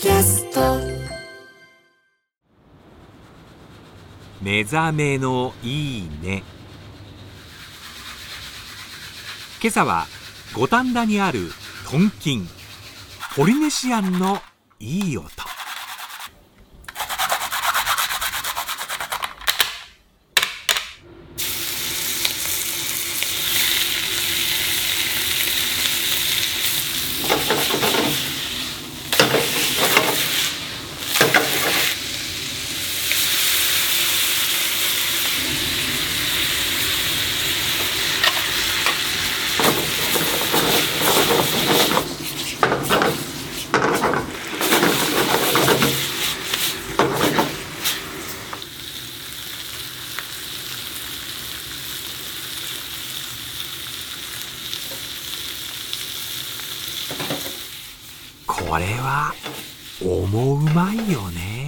キャスト。目覚めのいいね。今朝は五反田にあるトンキンポリネシアンのいい音。これは思うまいよね。